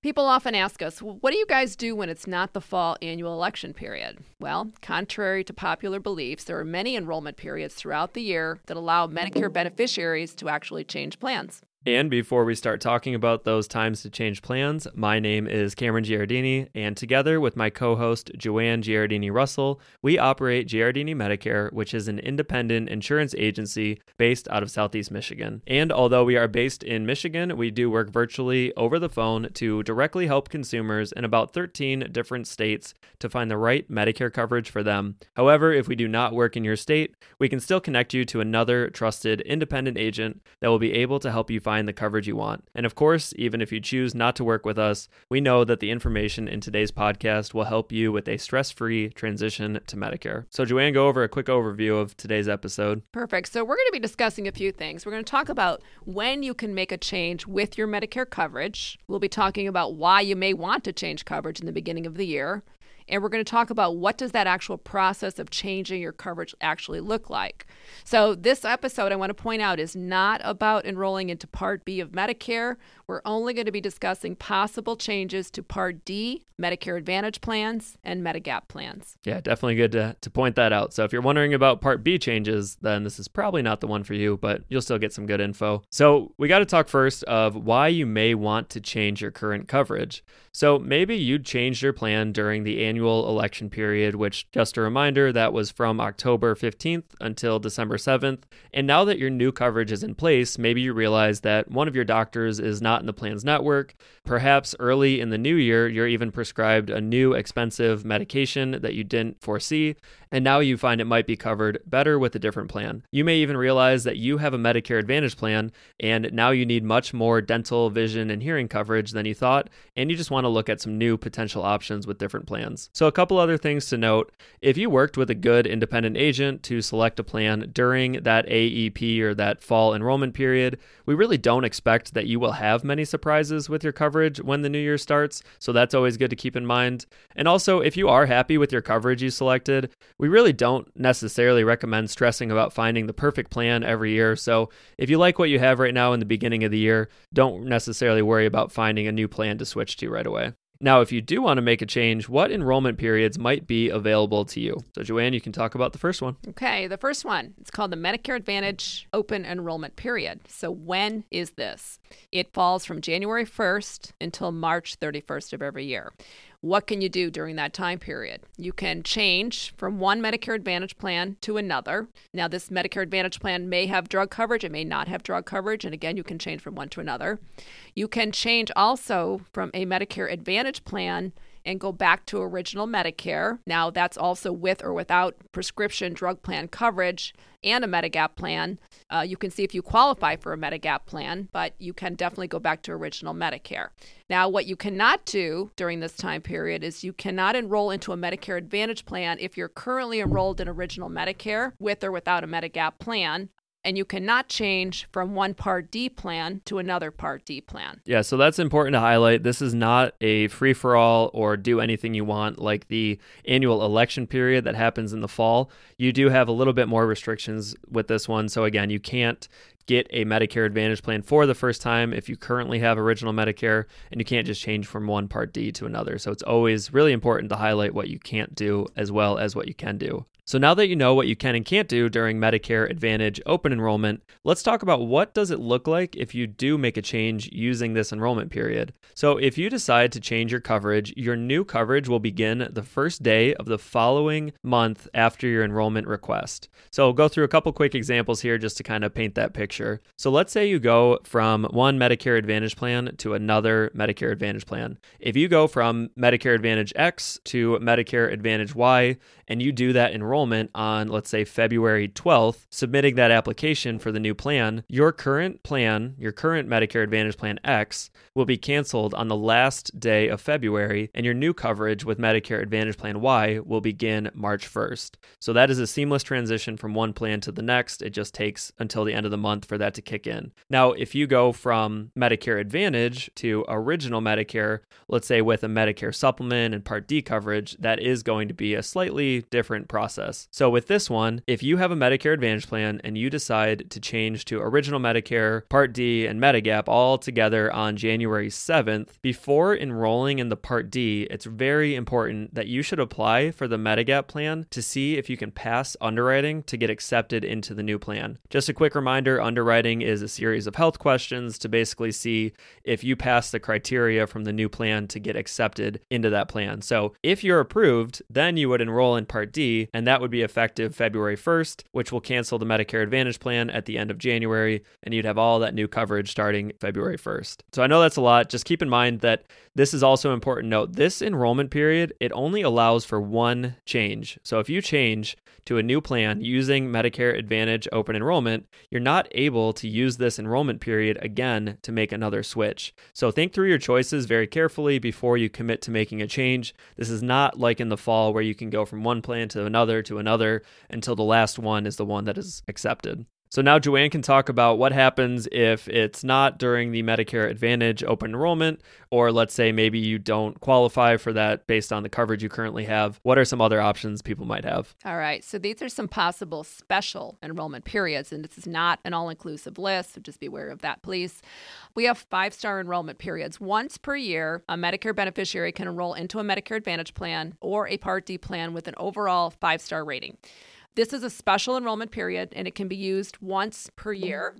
People often ask us, well, what do you guys do when it's not the fall annual election period? Well, contrary to popular beliefs, there are many enrollment periods throughout the year that allow Medicare beneficiaries to actually change plans. And before we start talking about those times to change plans, my name is Cameron Giardini, and together with my co host Joanne Giardini Russell, we operate Giardini Medicare, which is an independent insurance agency based out of Southeast Michigan. And although we are based in Michigan, we do work virtually over the phone to directly help consumers in about 13 different states to find the right Medicare coverage for them. However, if we do not work in your state, we can still connect you to another trusted independent agent that will be able to help you find the coverage you want. And of course, even if you choose not to work with us, we know that the information in today's podcast will help you with a stress free transition to Medicare. So, Joanne, go over a quick overview of today's episode. Perfect. So, we're going to be discussing a few things. We're going to talk about when you can make a change with your Medicare coverage. We'll be talking about why you may want to change coverage in the beginning of the year and we're going to talk about what does that actual process of changing your coverage actually look like. So this episode I want to point out is not about enrolling into Part B of Medicare. We're only going to be discussing possible changes to Part D, Medicare Advantage plans, and Medigap plans. Yeah, definitely good to, to point that out. So if you're wondering about Part B changes, then this is probably not the one for you, but you'll still get some good info. So we got to talk first of why you may want to change your current coverage. So maybe you changed your plan during the annual election period, which, just a reminder, that was from October 15th until December 7th. And now that your new coverage is in place, maybe you realize that one of your doctors is not in the plan's network. Perhaps early in the new year, you're even prescribed a new expensive medication that you didn't foresee, and now you find it might be covered better with a different plan. You may even realize that you have a Medicare Advantage plan, and now you need much more dental, vision, and hearing coverage than you thought, and you just want to look at some new potential options with different plans. So, a couple other things to note if you worked with a good independent agent to select a plan during that AEP or that fall enrollment period, we really don't expect that you will have many surprises with your coverage when the new year starts, so that's always good to keep in mind. And also, if you are happy with your coverage you selected, we really don't necessarily recommend stressing about finding the perfect plan every year. So, if you like what you have right now in the beginning of the year, don't necessarily worry about finding a new plan to switch to right away. Now, if you do want to make a change, what enrollment periods might be available to you? So, Joanne, you can talk about the first one. Okay, the first one. It's called the Medicare Advantage Open Enrollment Period. So, when is this? It falls from January 1st until March 31st of every year. What can you do during that time period? You can change from one Medicare Advantage plan to another. Now, this Medicare Advantage plan may have drug coverage, it may not have drug coverage, and again, you can change from one to another. You can change also from a Medicare Advantage plan and go back to original Medicare. Now, that's also with or without prescription drug plan coverage and a Medigap plan. Uh, you can see if you qualify for a Medigap plan, but you can definitely go back to original Medicare. Now, what you cannot do during this time period is you cannot enroll into a Medicare Advantage plan if you're currently enrolled in original Medicare with or without a Medigap plan and you cannot change from one Part D plan to another Part D plan. Yeah, so that's important to highlight. This is not a free for all or do anything you want like the annual election period that happens in the fall. You do have a little bit more restrictions with this one. So, again, you can't get a Medicare Advantage plan for the first time if you currently have original Medicare, and you can't just change from one Part D to another. So, it's always really important to highlight what you can't do as well as what you can do. So now that you know what you can and can't do during Medicare Advantage open enrollment, let's talk about what does it look like if you do make a change using this enrollment period. So if you decide to change your coverage, your new coverage will begin the first day of the following month after your enrollment request. So I'll go through a couple quick examples here just to kind of paint that picture. So let's say you go from one Medicare Advantage plan to another Medicare Advantage plan. If you go from Medicare Advantage X to Medicare Advantage Y and you do that enrollment enrollment on, let's say, February 12th, submitting that application for the new plan, your current plan, your current Medicare Advantage Plan X, will be canceled on the last day of February, and your new coverage with Medicare Advantage Plan Y will begin March 1st. So that is a seamless transition from one plan to the next. It just takes until the end of the month for that to kick in. Now, if you go from Medicare Advantage to original Medicare, let's say with a Medicare supplement and Part D coverage, that is going to be a slightly different process process. So with this one, if you have a Medicare Advantage plan and you decide to change to Original Medicare, Part D, and Medigap all together on January 7th, before enrolling in the Part D, it's very important that you should apply for the Medigap plan to see if you can pass underwriting to get accepted into the new plan. Just a quick reminder underwriting is a series of health questions to basically see if you pass the criteria from the new plan to get accepted into that plan. So if you're approved, then you would enroll in Part D, and that would be effective February 1st, which will cancel the Medicare Advantage plan at the end of January, and you'd have all that new coverage starting February 1st. So I know that's a lot. Just keep in mind that this is also important note. This enrollment period, it only allows for one change. So if you change to a new plan using Medicare Advantage open enrollment, you're not able to use this enrollment period again to make another switch. So think through your choices very carefully before you commit to making a change. This is not like in the fall where you can go from one plan to another to another until the last one is the one that is accepted. So now Joanne can talk about what happens if it's not during the Medicare Advantage open enrollment, or let's say maybe you don't qualify for that based on the coverage you currently have. What are some other options people might have? All right. So these are some possible special enrollment periods, and this is not an all inclusive list, so just be aware of that, please. We have five star enrollment periods. Once per year, a Medicare beneficiary can enroll into a Medicare Advantage plan or a Part D plan with an overall five star rating. This is a special enrollment period and it can be used once per year.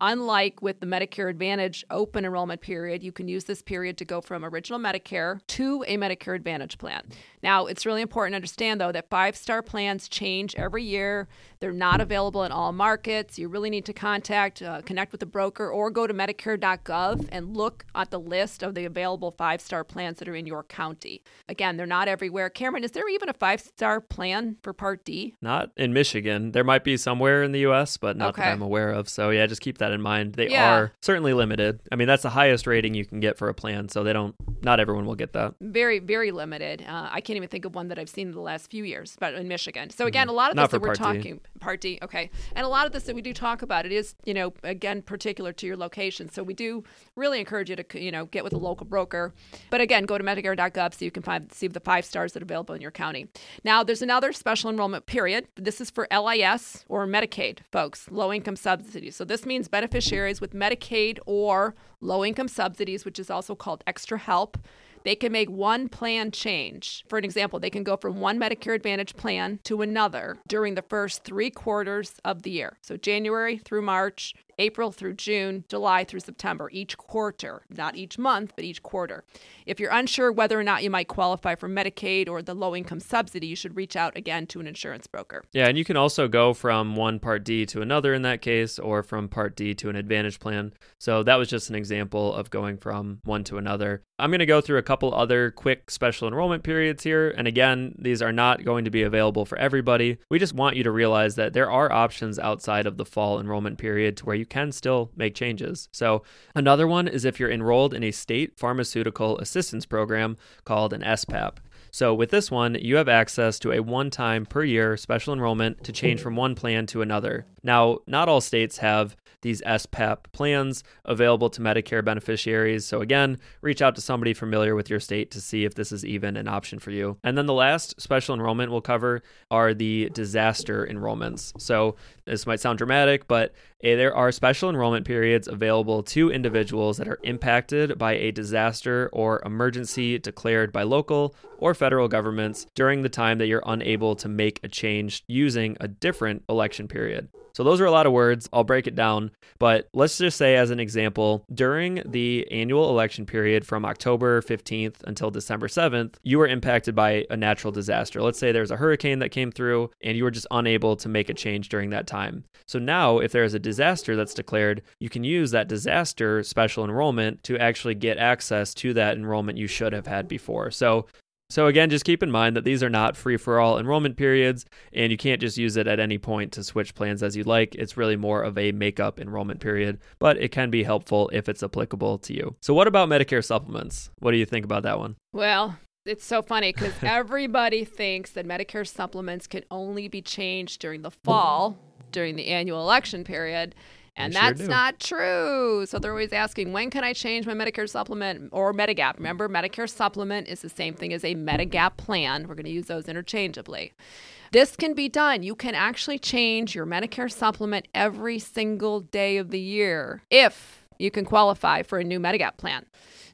Unlike with the Medicare Advantage open enrollment period, you can use this period to go from original Medicare to a Medicare Advantage plan. Now, it's really important to understand, though, that five star plans change every year. They're not available in all markets. You really need to contact, uh, connect with a broker, or go to Medicare.gov and look at the list of the available five star plans that are in your county. Again, they're not everywhere. Cameron, is there even a five star plan for Part D? Not in Michigan. There might be somewhere in the U.S., but not Okay. that I'm aware of. So yeah, just keep that in mind. They Yeah. are certainly limited. I mean, that's the highest rating you can get for a plan, so they don't. Not everyone will get that. very very limited uh, i can't even think of one that i've seen in the last few years but in michigan so again a lot of Mm-hmm. Not this that we're talking. D. part d okay. And a lot of this that we do talk about it is you know again particular to your location. So we do really encourage you to you know get with a local broker. But again go to medicare.gov so you can find see the five stars that are available in your county. Now there's another special enrollment period. This is for lis or medicaid folks low income subsidies. So this means beneficiaries with medicaid or low income subsidies which is also called extra help they can make one plan change. For an example, they can go from one Medicare Advantage plan to another during the first three quarters of the year. So January through March, April through June, July through September, each quarter, not each month, but each quarter. If you're unsure whether or not you might qualify for Medicaid or the low income subsidy, you should reach out again to an insurance broker. Yeah, and you can also go from one Part D to another in that case, or from Part D to an Advantage plan. So that was just an example of going from one to another. I'm going to go through a couple other quick special enrollment periods here. And again, these are not going to be available for everybody. We just want you to realize that there are options outside of the fall enrollment period to where you can still make changes. So, another one is if you're enrolled in a state pharmaceutical assistance program called an SPAP. So, with this one, you have access to a one time per year special enrollment to change from one plan to another. Now, not all states have these SPAP plans available to Medicare beneficiaries. So, again, reach out to somebody familiar with your state to see if this is even an option for you. And then the last special enrollment we'll cover are the disaster enrollments. So, this might sound dramatic, but Eh, there are special enrollment periods available to individuals that are impacted by a disaster or emergency declared by local or federal governments during the time that you're unable to make a change using a different election period. So, those are a lot of words. I'll break it down. But let's just say, as an example, during the annual election period from October 15th until December 7th, you were impacted by a natural disaster. Let's say there's a hurricane that came through and you were just unable to make a change during that time. So, now if there is a disaster that's declared, you can use that disaster special enrollment to actually get access to that enrollment you should have had before. So, so again, just keep in mind that these are not free for all enrollment periods, and you can't just use it at any point to switch plans as you like. It's really more of a makeup enrollment period, but it can be helpful if it's applicable to you. So what about Medicare supplements? What do you think about that one? Well, it's so funny because everybody thinks that Medicare supplements can only be changed during the fall, during the annual election period. And that's do. not true. So they're always asking, when can I change my Medicare supplement or Medigap? Remember, Medicare supplement is the same thing as a Medigap plan. We're going to use those interchangeably. This can be done. You can actually change your Medicare supplement every single day of the year if you can qualify for a new Medigap plan.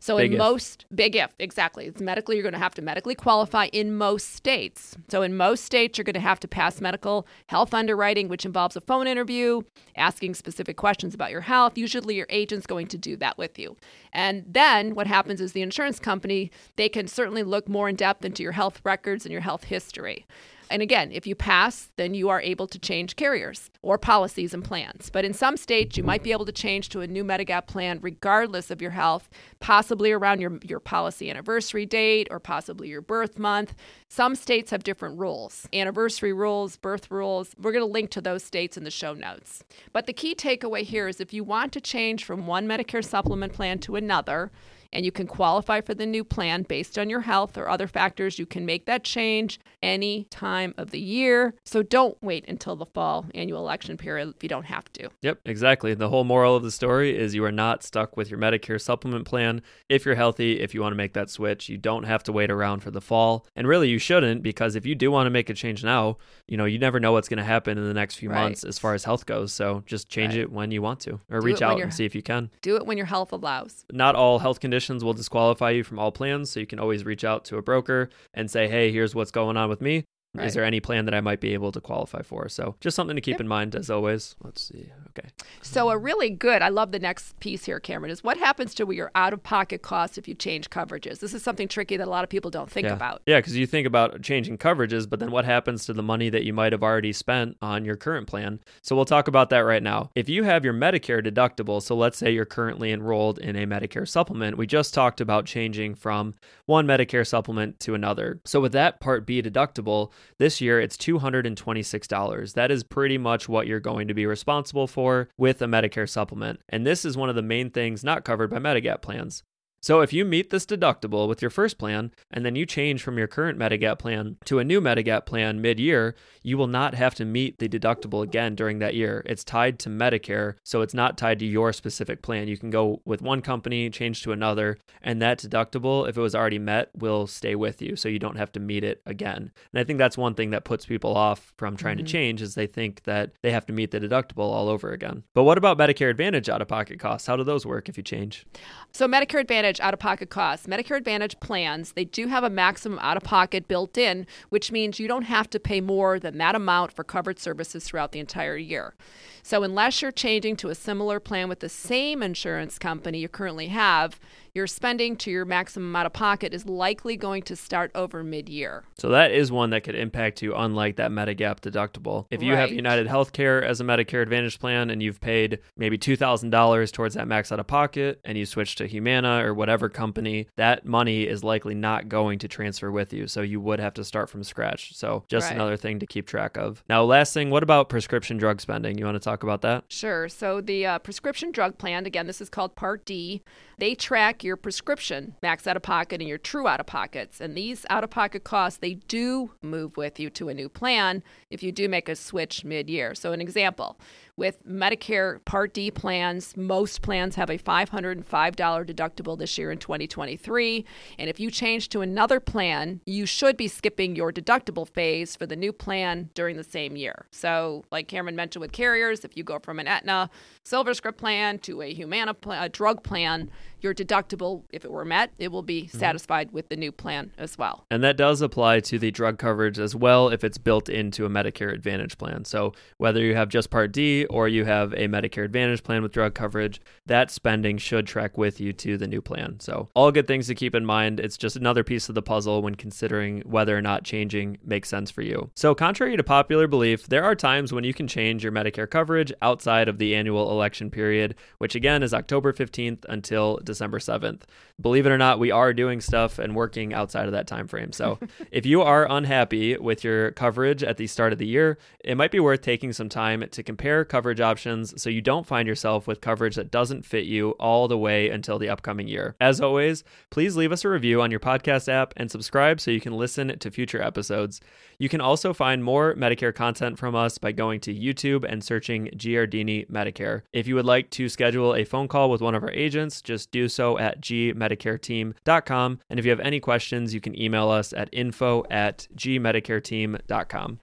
So Big in if. most big if exactly, it's medically you're going to have to medically qualify in most states. So in most states you're going to have to pass medical health underwriting which involves a phone interview, asking specific questions about your health. Usually your agent's going to do that with you. And then what happens is the insurance company, they can certainly look more in depth into your health records and your health history. And again, if you pass, then you are able to change carriers or policies and plans. But in some states, you might be able to change to a new Medigap plan regardless of your health, possibly around your, your policy anniversary date or possibly your birth month. Some states have different rules anniversary rules, birth rules. We're going to link to those states in the show notes. But the key takeaway here is if you want to change from one Medicare supplement plan to another, and you can qualify for the new plan based on your health or other factors. You can make that change any time of the year. So don't wait until the fall annual election period if you don't have to. Yep, exactly. The whole moral of the story is you are not stuck with your Medicare supplement plan. If you're healthy, if you want to make that switch, you don't have to wait around for the fall. And really, you shouldn't because if you do want to make a change now, you know, you never know what's going to happen in the next few Right. months as far as health goes. So just change Right. it when you want to or Do reach out and see if you can. Do it when your health allows. Not all health conditions will disqualify you from all plans, so you can always reach out to a broker and say, hey, here's what's going on with me. Right. Is there any plan that I might be able to qualify for? So just something to keep in mind as always. Let's see. Okay. So, a really good, I love the next piece here, Cameron, is what happens to your out of pocket costs if you change coverages? This is something tricky that a lot of people don't think yeah. about. Yeah, because you think about changing coverages, but then what happens to the money that you might have already spent on your current plan? So we'll talk about that right now. If you have your Medicare deductible, so let's say you're currently enrolled in a Medicare supplement, we just talked about changing from one Medicare supplement to another. So with that Part B deductible, this year it's $226. That is pretty much what you're going to be responsible for with a Medicare supplement. And this is one of the main things not covered by Medigap plans. So if you meet this deductible with your first plan and then you change from your current Medigap plan to a new Medigap plan mid-year, you will not have to meet the deductible again during that year. It's tied to Medicare, so it's not tied to your specific plan. You can go with one company, change to another, and that deductible, if it was already met, will stay with you, so you don't have to meet it again. And I think that's one thing that puts people off from trying Mhm. to change is they think that they have to meet the deductible all over again. But what about Medicare Advantage out-of-pocket costs? How do those work if you change? So, Medicare Advantage out of pocket costs. Medicare Advantage plans, they do have a maximum out of pocket built in, which means you don't have to pay more than that amount for covered services throughout the entire year. So, unless you're changing to a similar plan with the same insurance company you currently have, your spending to your maximum out of pocket is likely going to start over mid year. So that is one that could impact you, unlike that Medigap deductible. If you have United Healthcare as a Medicare Advantage plan and you've paid maybe $2,000 towards that max out of pocket and you switch to Humana or whatever company, that money is likely not going to transfer with you. So you would have to start from scratch. So just Right. another thing to keep track of. Now, last thing, what about prescription drug spending? You want to talk about that? Sure. So the uh, prescription drug plan, again, this is called Part D. They track your prescription max out of pocket and your true out of pockets. And these out of pocket costs, they do move with you to a new plan if you do make a switch mid year. So, an example with Medicare Part D plans, most plans have a $505 deductible this year in 2023. And if you change to another plan, you should be skipping your deductible phase for the new plan during the same year. So, like Cameron mentioned with carriers, if you go from an Aetna Silver Script plan to a Humana a drug plan, your deductible, if it were met, it will be mm-hmm. satisfied with the new plan as well. And that does apply to the drug coverage as well if it's built into a Medicare Advantage plan. So whether you have just Part D or you have a Medicare Advantage plan with drug coverage, that spending should track with you to the new plan. So all good things to keep in mind. It's just another piece of the puzzle when considering whether or not changing makes sense for you. So contrary to popular belief, there are times when you can change your Medicare coverage outside of the annual election period, which again is October 15th until December 7th. Believe it or not, we are doing stuff and working outside of that time frame. So if you are unhappy with your coverage at the start of the year, it might be worth taking some time to compare coverage options so you don't find yourself with coverage that doesn't fit you all the way until the upcoming year. As always, please leave us a review on your podcast app and subscribe so you can listen to future episodes. You can also find more Medicare content from us by going to YouTube and searching Giardini Medicare. If you would like to schedule a phone call with one of our agents, just do so at gmedicareteam.com. And if you have any questions, you can email us at info at gmedicareteam.com.